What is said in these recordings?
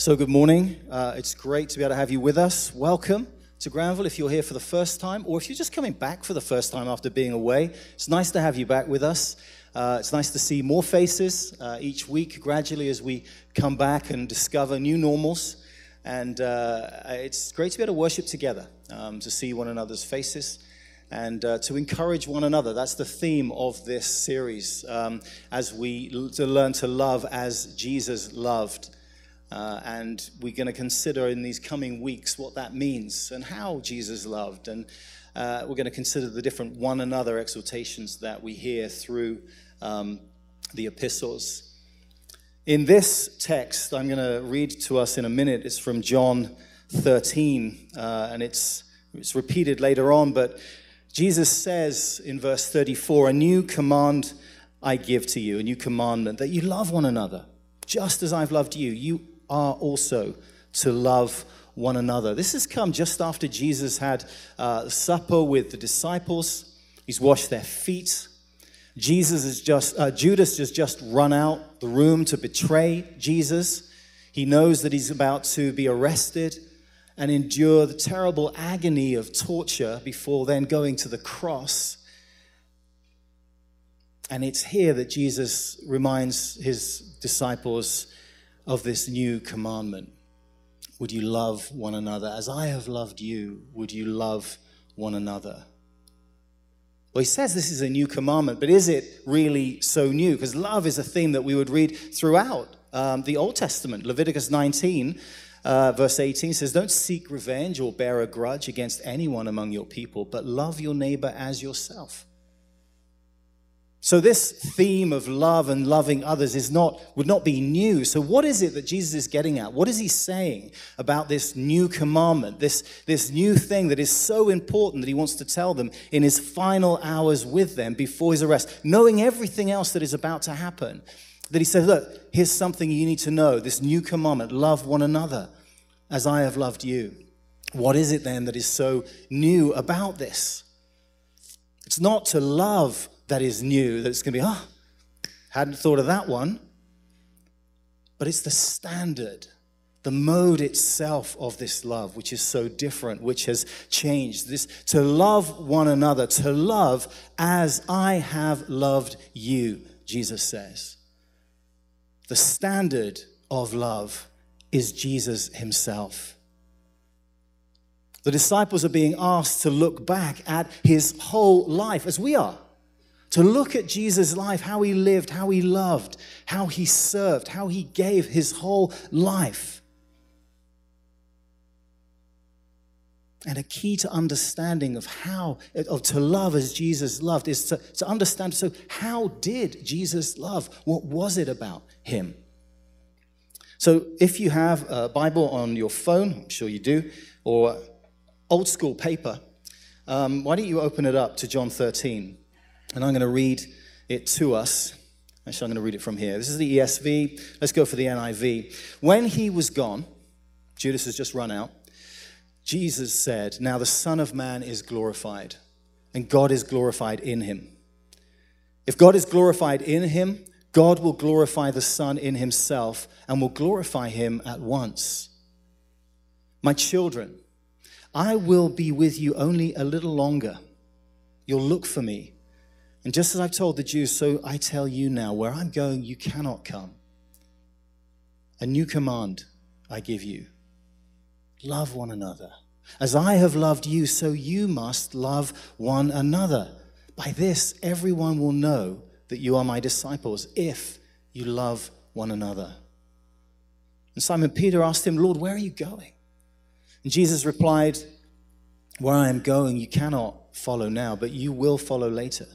So, good morning. Uh, it's great to be able to have you with us. Welcome to Granville if you're here for the first time, or if you're just coming back for the first time after being away. It's nice to have you back with us. Uh, it's nice to see more faces uh, each week, gradually, as we come back and discover new normals. And uh, it's great to be able to worship together, um, to see one another's faces and uh, to encourage one another. That's the theme of this series um, as we l- to learn to love as Jesus loved. Uh, and we're going to consider in these coming weeks what that means and how Jesus loved. And uh, we're going to consider the different one another exhortations that we hear through um, the epistles. In this text, I'm going to read to us in a minute. It's from John 13, uh, and it's, it's repeated later on, but Jesus says in verse 34 A new command I give to you, a new commandment, that you love one another, just as I've loved you. You are also to love one another. This has come just after Jesus had uh, supper with the disciples. He's washed their feet. Jesus is just, uh, Judas has just run out the room to betray Jesus. He knows that he's about to be arrested and endure the terrible agony of torture before then going to the cross. And it's here that Jesus reminds his disciples of this new commandment. Would you love one another? As I have loved you, would you love one another? Well, he says this is a new commandment, but is it really so new? Because love is a theme that we would read throughout um, the Old Testament. Leviticus 19, uh, verse 18 says, Don't seek revenge or bear a grudge against anyone among your people, but love your neighbor as yourself. So this theme of love and loving others is not would not be new. So what is it that Jesus is getting at? What is he saying about this new commandment, this, this new thing that is so important that he wants to tell them in his final hours with them before his arrest, knowing everything else that is about to happen? That he says, look, here's something you need to know, this new commandment, love one another as I have loved you. What is it then that is so new about this? It's not to love that is new, that's going to be, oh, hadn't thought of that one. But it's the standard, the mode itself of this love, which is so different, which has changed. This to love one another, to love as I have loved you, Jesus says. The standard of love is Jesus himself. The disciples are being asked to look back at his whole life, as we are to look at Jesus' life, how he lived, how he loved, how he served, how he gave his whole life. And a key to understanding of how, of to love as Jesus loved, is to, to understand so, how did Jesus love? What was it about him? So, if you have a Bible on your phone, I'm sure you do, or old school paper, um, why don't you open it up to John 13? And I'm going to read it to us. Actually, I'm going to read it from here. This is the ESV. Let's go for the NIV. When he was gone, Judas has just run out. Jesus said, Now the Son of Man is glorified, and God is glorified in him. If God is glorified in him, God will glorify the Son in himself and will glorify him at once. My children, I will be with you only a little longer. You'll look for me. And just as I've told the Jews, so I tell you now, where I'm going, you cannot come. A new command I give you love one another. As I have loved you, so you must love one another. By this, everyone will know that you are my disciples if you love one another. And Simon Peter asked him, Lord, where are you going? And Jesus replied, Where I am going, you cannot follow now, but you will follow later.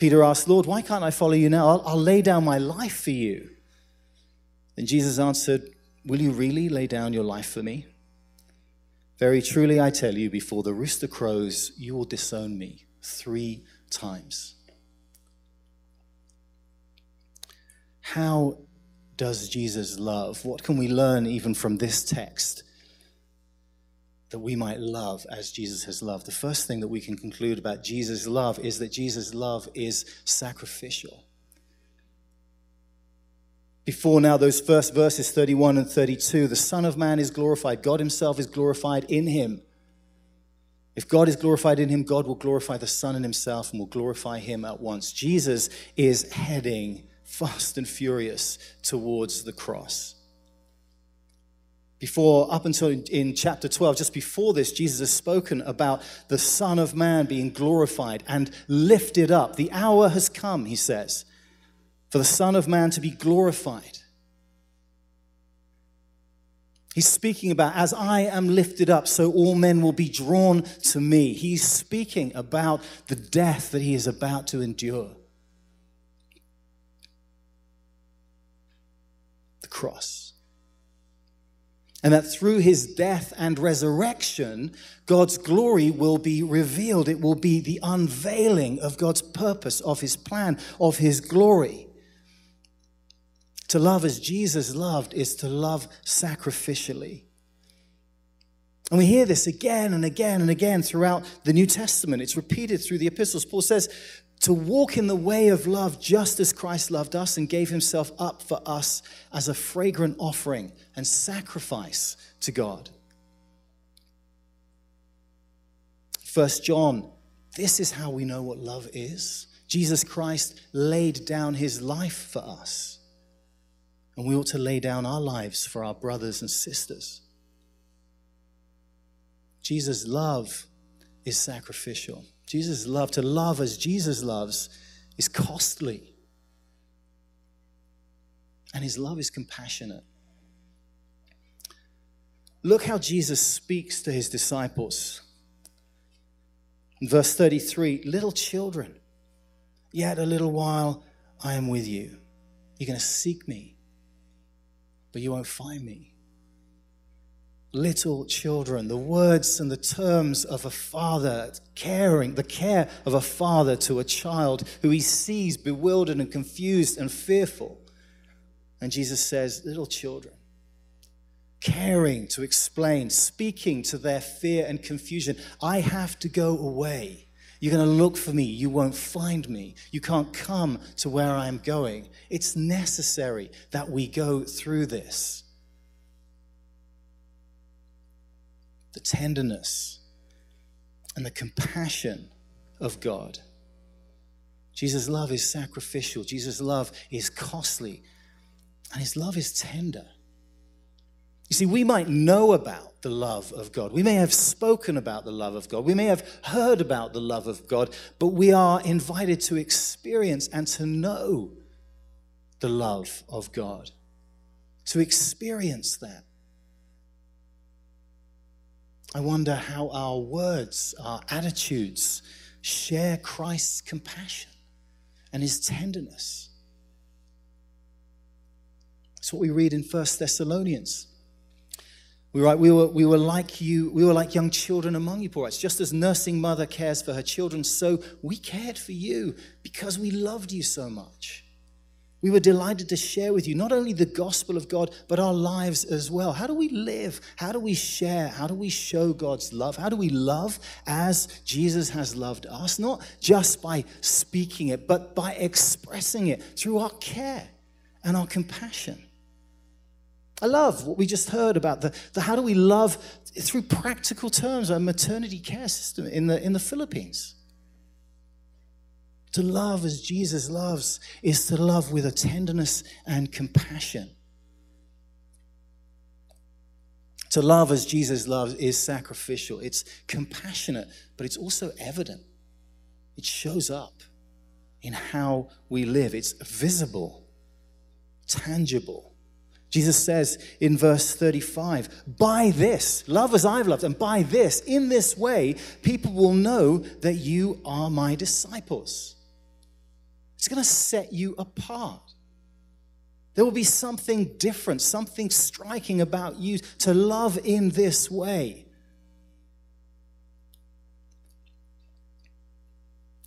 Peter asked, Lord, why can't I follow you now? I'll, I'll lay down my life for you. And Jesus answered, Will you really lay down your life for me? Very truly, I tell you, before the rooster crows, you will disown me three times. How does Jesus love? What can we learn even from this text? That we might love as Jesus has loved. The first thing that we can conclude about Jesus' love is that Jesus' love is sacrificial. Before now, those first verses 31 and 32, the Son of Man is glorified. God Himself is glorified in Him. If God is glorified in Him, God will glorify the Son in Himself and will glorify Him at once. Jesus is heading fast and furious towards the cross. Before, up until in chapter 12, just before this, Jesus has spoken about the Son of Man being glorified and lifted up. The hour has come, he says, for the Son of Man to be glorified. He's speaking about, as I am lifted up, so all men will be drawn to me. He's speaking about the death that he is about to endure. The cross and that through his death and resurrection, God's glory will be revealed. It will be the unveiling of God's purpose, of his plan, of his glory. To love as Jesus loved is to love sacrificially. And we hear this again and again and again throughout the New Testament. It's repeated through the epistles. Paul says, to walk in the way of love just as Christ loved us and gave himself up for us as a fragrant offering and sacrifice to God. First John, this is how we know what love is. Jesus Christ laid down his life for us. And we ought to lay down our lives for our brothers and sisters. Jesus' love is sacrificial. Jesus' love, to love as Jesus loves, is costly. And his love is compassionate. Look how Jesus speaks to his disciples. In verse 33 Little children, yet a little while I am with you. You're going to seek me, but you won't find me little children, the words and the terms of a father caring, the care of a father to a child who he sees bewildered and confused and fearful. And Jesus says, Little children, caring to explain, speaking to their fear and confusion. I have to go away. You're going to look for me. You won't find me. You can't come to where I'm going. It's necessary that we go through this. The tenderness and the compassion of God. Jesus' love is sacrificial, Jesus' love is costly, and his love is tender. You see, we might know about the love of God. We may have spoken about the love of God. We may have heard about the love of God, but we are invited to experience and to know the love of God, to experience that. I wonder how our words, our attitudes share Christ's compassion and his tenderness. It's what we read in First Thessalonians. We write, we were, we were like you, we were like young children among you, writes. Just as nursing mother cares for her children, so we cared for you because we loved you so much. We were delighted to share with you not only the gospel of God, but our lives as well. How do we live? How do we share? How do we show God's love? How do we love as Jesus has loved us? Not just by speaking it, but by expressing it through our care and our compassion. I love what we just heard about the, the how do we love through practical terms, our maternity care system in the, in the Philippines. To love as Jesus loves is to love with a tenderness and compassion. To love as Jesus loves is sacrificial, it's compassionate, but it's also evident. It shows up in how we live, it's visible, tangible. Jesus says in verse 35, by this, love as I've loved, and by this, in this way, people will know that you are my disciples. It's going to set you apart. There will be something different, something striking about you to love in this way.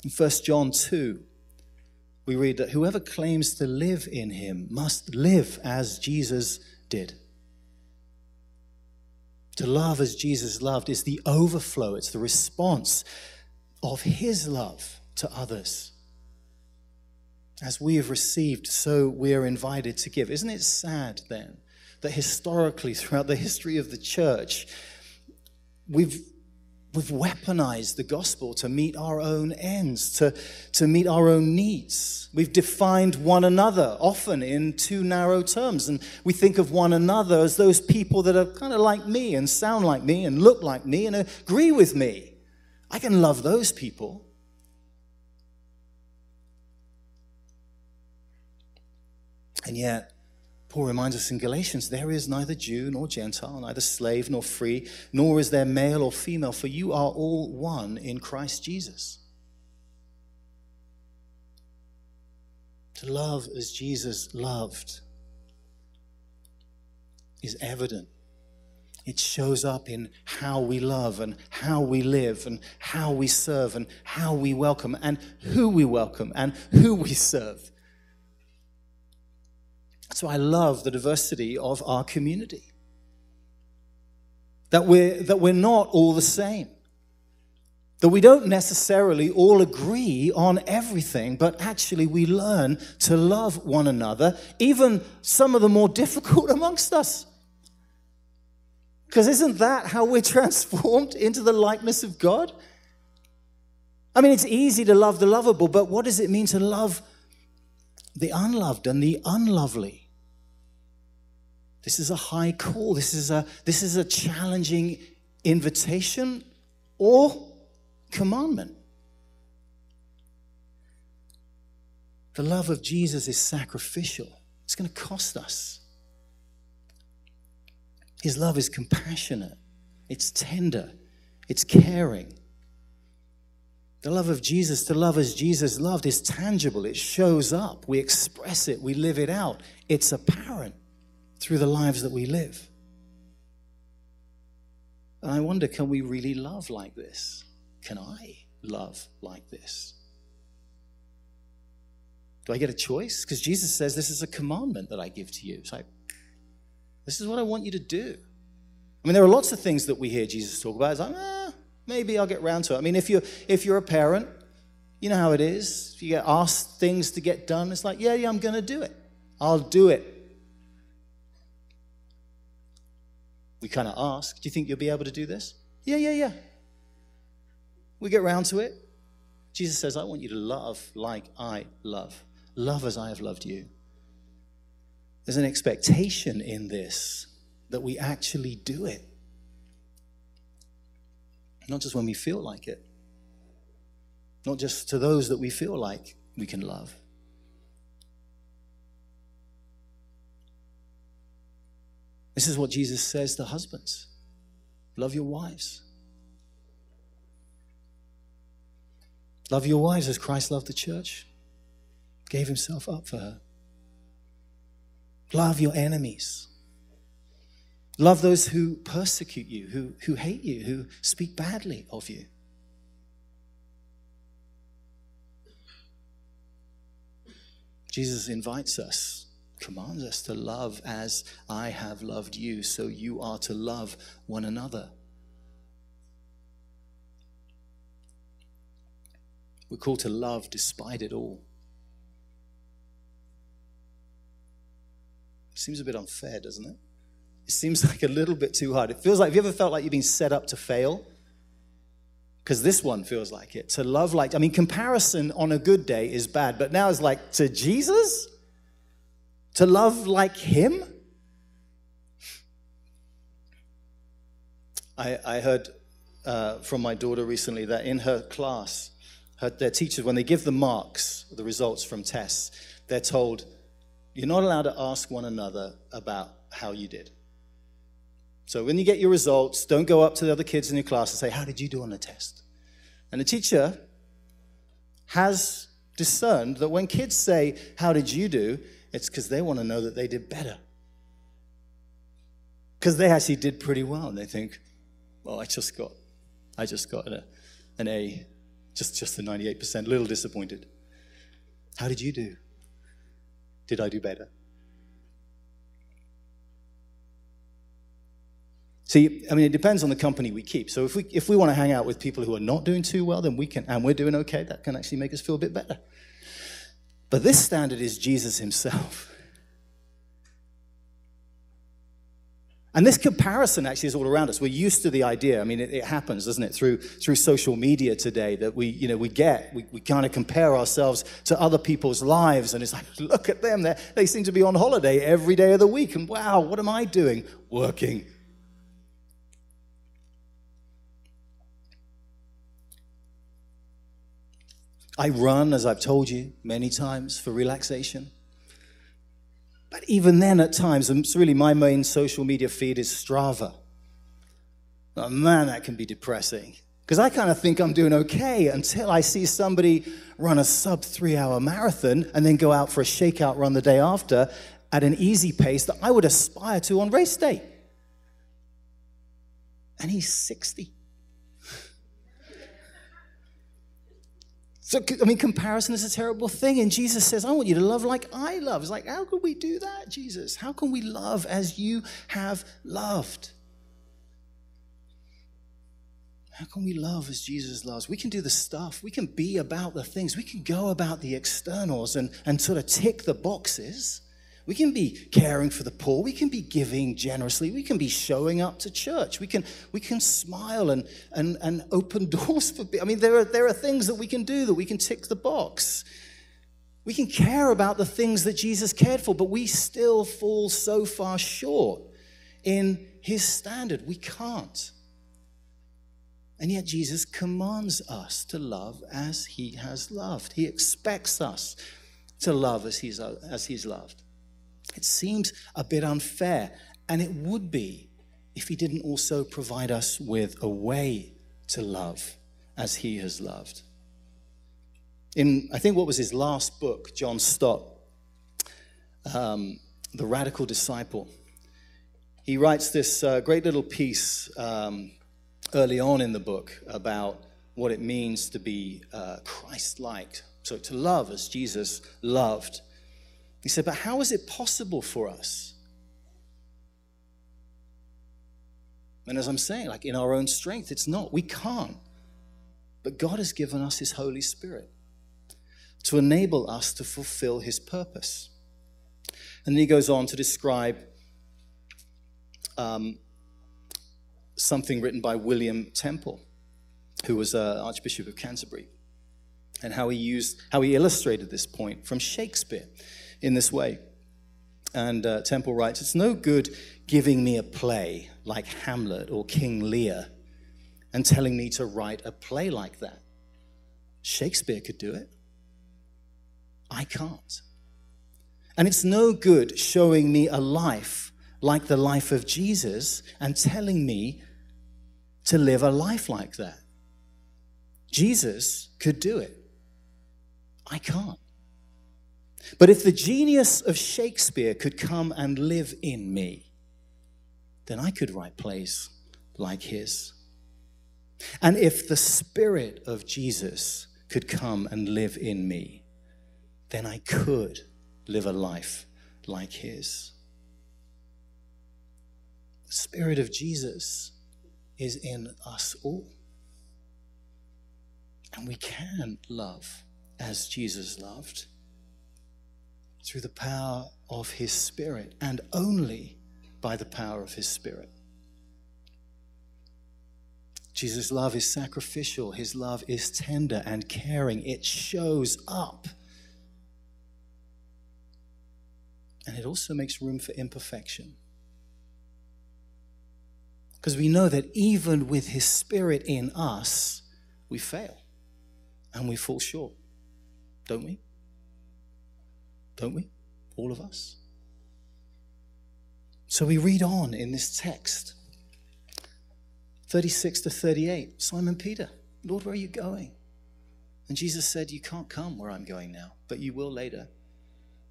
In 1 John 2, we read that whoever claims to live in him must live as Jesus did. To love as Jesus loved is the overflow, it's the response of his love to others. As we have received, so we are invited to give. Isn't it sad then that historically, throughout the history of the church, we've we've weaponized the gospel to meet our own ends, to, to meet our own needs. We've defined one another often in too narrow terms. And we think of one another as those people that are kind of like me and sound like me and look like me and agree with me. I can love those people. And yet, Paul reminds us in Galatians there is neither Jew nor Gentile, neither slave nor free, nor is there male or female, for you are all one in Christ Jesus. To love as Jesus loved is evident. It shows up in how we love and how we live and how we serve and how we welcome and who we welcome and who we serve. So I love the diversity of our community. That we're, that we're not all the same. That we don't necessarily all agree on everything, but actually we learn to love one another, even some of the more difficult amongst us. Because isn't that how we're transformed into the likeness of God? I mean, it's easy to love the lovable, but what does it mean to love the unloved and the unlovely? This is a high call. This is a, this is a challenging invitation or commandment. The love of Jesus is sacrificial, it's going to cost us. His love is compassionate, it's tender, it's caring. The love of Jesus, to love as Jesus loved, is tangible. It shows up. We express it. We live it out. It's apparent through the lives that we live. And I wonder can we really love like this? Can I love like this? Do I get a choice? Because Jesus says this is a commandment that I give to you. It's like, this is what I want you to do. I mean, there are lots of things that we hear Jesus talk about. It's like, eh, maybe I'll get round to it. I mean, if you're, if you're a parent, you know how it is. If you get asked things to get done, it's like, yeah, yeah, I'm going to do it. I'll do it. we kind of ask, Do you think you'll be able to do this? Yeah, yeah, yeah. We get round to it. Jesus says, I want you to love like I love. Love as I have loved you. There's an expectation in this that we actually do it. Not just when we feel like it, not just to those that we feel like we can love. This is what Jesus says to husbands love your wives. Love your wives as Christ loved the church, gave himself up for her. Love your enemies. Love those who persecute you, who, who hate you, who speak badly of you. Jesus invites us commands us to love as I have loved you, so you are to love one another. We're called to love despite it all. Seems a bit unfair, doesn't it? It seems like a little bit too hard. It feels like, have you ever felt like you've been set up to fail? Because this one feels like it. To love like, I mean, comparison on a good day is bad, but now it's like, to Jesus? to love like him? I, I heard uh, from my daughter recently that in her class, her, their teachers, when they give the marks, the results from tests, they're told, you're not allowed to ask one another about how you did. So when you get your results, don't go up to the other kids in your class and say, How did you do on the test? And the teacher has discerned that when kids say, How did you do? It's because they want to know that they did better. Because they actually did pretty well, and they think, well, I just got, I just got a, an A, just, just a 98%, a little disappointed. How did you do? Did I do better? See, I mean, it depends on the company we keep. So if we, if we want to hang out with people who are not doing too well, then we can, and we're doing okay, that can actually make us feel a bit better. But this standard is Jesus himself. And this comparison actually is all around us. We're used to the idea. I mean, it, it, happens, doesn't it, through, through social media today that we, you know, we get, we, we kind of compare ourselves to other people's lives. And it's like, look at them. They're, they seem to be on holiday every day of the week. And wow, what am I doing? Working. I run, as I've told you many times, for relaxation. But even then, at times, it's really my main social media feed is Strava. Oh, man, that can be depressing. Because I kind of think I'm doing okay until I see somebody run a sub three hour marathon and then go out for a shakeout run the day after at an easy pace that I would aspire to on race day. And he's 60. So, I mean, comparison is a terrible thing. And Jesus says, I want you to love like I love. It's like, how can we do that, Jesus? How can we love as you have loved? How can we love as Jesus loves? We can do the stuff. We can be about the things. We can go about the externals and, and sort of tick the boxes. We can be caring for the poor. We can be giving generously. We can be showing up to church. We can, we can smile and, and, and open doors for people. I mean, there are, there are things that we can do that we can tick the box. We can care about the things that Jesus cared for, but we still fall so far short in his standard. We can't. And yet, Jesus commands us to love as he has loved. He expects us to love as he's, as he's loved. It seems a bit unfair, and it would be if he didn't also provide us with a way to love as he has loved. In, I think, what was his last book, John Stott, um, The Radical Disciple, he writes this uh, great little piece um, early on in the book about what it means to be uh, Christ like. So, to love as Jesus loved. He said, But how is it possible for us? And as I'm saying, like in our own strength, it's not. We can't. But God has given us His Holy Spirit to enable us to fulfill His purpose. And then he goes on to describe um, something written by William Temple, who was uh, Archbishop of Canterbury, and how he used, how he illustrated this point from Shakespeare in this way. And uh, Temple writes, It's no good giving me a play like Hamlet or King Lear and telling me to write a play like that. Shakespeare could do it. I can't. And it's no good showing me a life like the life of Jesus and telling me to live a life like that. Jesus could do it. I can't. But if the genius of Shakespeare could come and live in me, then I could write plays like his. And if the Spirit of Jesus could come and live in me, then I could live a life like his. The Spirit of Jesus is in us all. And we can love as Jesus loved through the power of his Spirit and only by the power of his Spirit. Jesus' love is sacrificial, his love is tender and caring, it shows up. And it also makes room for imperfection. Because we know that even with his spirit in us, we fail and we fall short, don't we? Don't we? All of us. So we read on in this text 36 to 38. Simon Peter, Lord, where are you going? And Jesus said, You can't come where I'm going now, but you will later.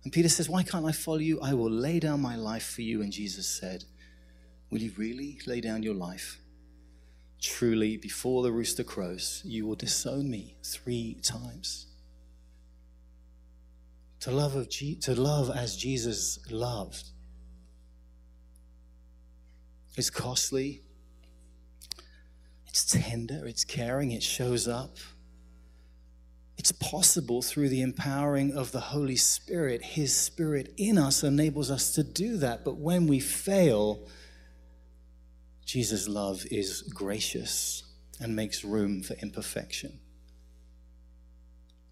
And Peter says, Why can't I follow you? I will lay down my life for you. And Jesus said, Will you really lay down your life? Truly, before the rooster crows, you will disown me three times. To love, of Je- to love as Jesus loved is costly, it's tender, it's caring, it shows up. It's possible through the empowering of the Holy Spirit. His Spirit in us enables us to do that. But when we fail, Jesus' love is gracious and makes room for imperfection.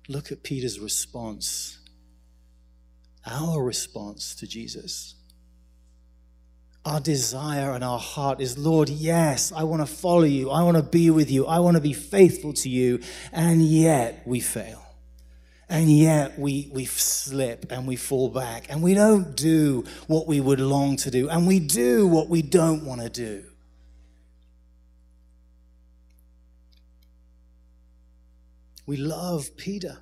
Look at Peter's response, our response to Jesus. Our desire and our heart is, Lord, yes, I want to follow you. I want to be with you. I want to be faithful to you. And yet we fail. And yet we, we slip and we fall back and we don't do what we would long to do. And we do what we don't want to do. We love Peter,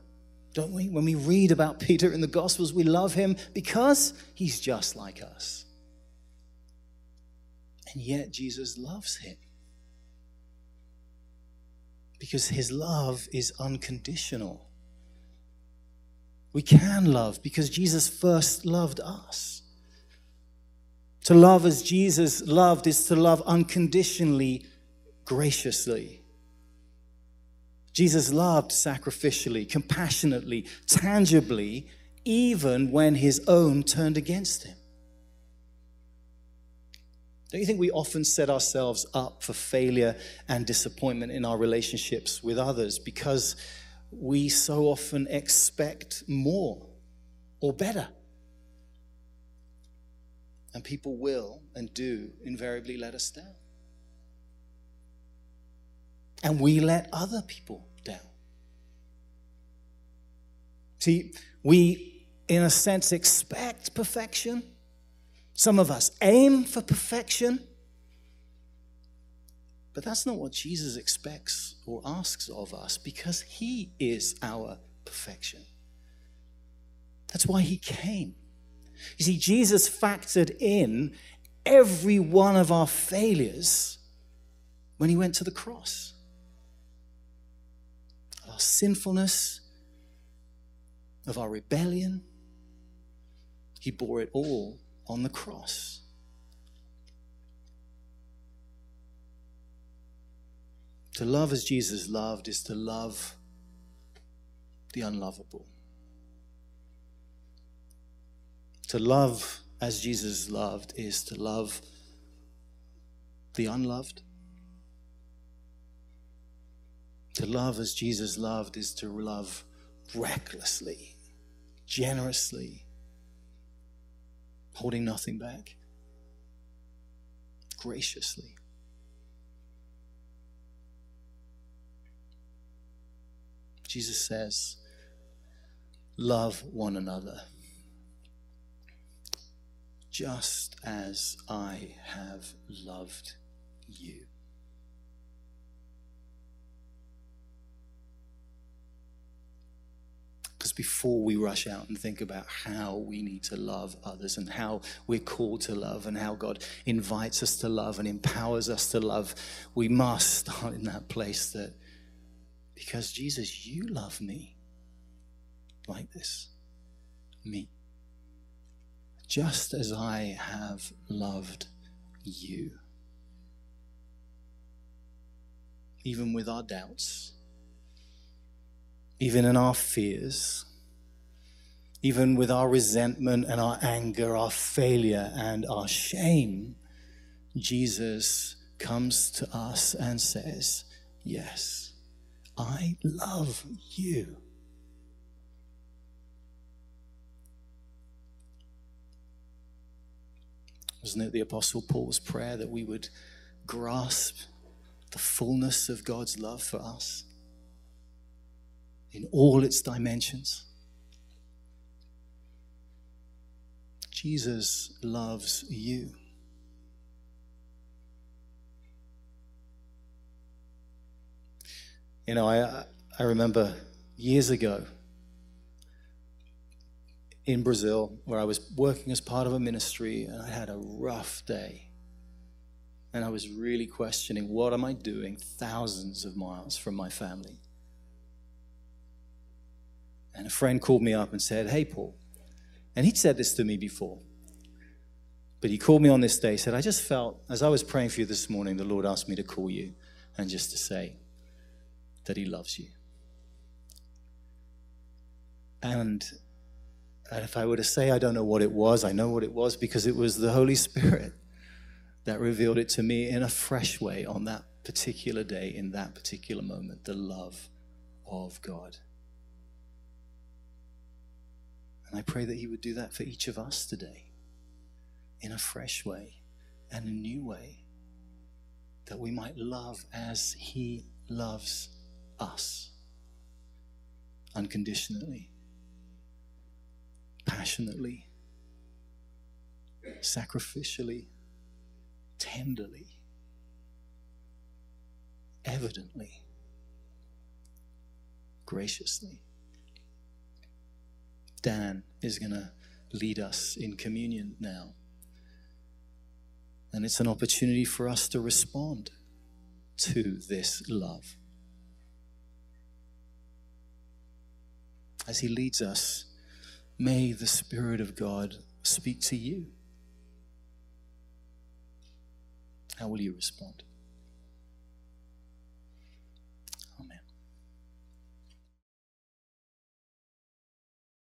don't we? When we read about Peter in the Gospels, we love him because he's just like us. And yet Jesus loves him. Because his love is unconditional. We can love because Jesus first loved us. To love as Jesus loved is to love unconditionally, graciously. Jesus loved sacrificially, compassionately, tangibly, even when his own turned against him. Don't you think we often set ourselves up for failure and disappointment in our relationships with others because we so often expect more or better? And people will and do invariably let us down. And we let other people down. See, we, in a sense, expect perfection some of us aim for perfection, but that's not what Jesus expects or asks of us because he is our perfection. That's why he came. You see, Jesus factored in every one of our failures when he went to the cross. Our sinfulness, of our rebellion, he bore it all on the cross. To love as Jesus loved is to love the unlovable. To love as Jesus loved is to love the unloved. To love as Jesus loved is to love recklessly, generously, holding nothing back, graciously. Jesus says, Love one another, just as I have loved you. Because before we rush out and think about how we need to love others and how we're called to love and how God invites us to love and empowers us to love, we must start in that place that because Jesus, you love me like this, me, just as I have loved you. Even with our doubts even in our fears, even with our resentment and our anger, our failure and our shame, Jesus comes to us and says, Yes, I love you. Wasn't it the Apostle Paul's prayer that we would grasp the fullness of God's love for us? In all its dimensions. Jesus loves you. You know, I, I remember years ago in Brazil where I was working as part of a ministry and I had a rough day. And I was really questioning what am I doing thousands of miles from my family? And a friend called me up and said, Hey, Paul. And he'd said this to me before. But he called me on this day, said, I just felt, as I was praying for you this morning, the Lord asked me to call you and just to say that he loves you. And, and if I were to say I don't know what it was, I know what it was because it was the Holy Spirit that revealed it to me in a fresh way on that particular day, in that particular moment, the love of God. And I pray that He would do that for each of us today in a fresh way and a new way, that we might love as He loves us unconditionally, passionately, sacrificially, tenderly, evidently, graciously. Dan is going to lead us in communion now. And it's an opportunity for us to respond to this love. As he leads us, may the Spirit of God speak to you. How will you respond?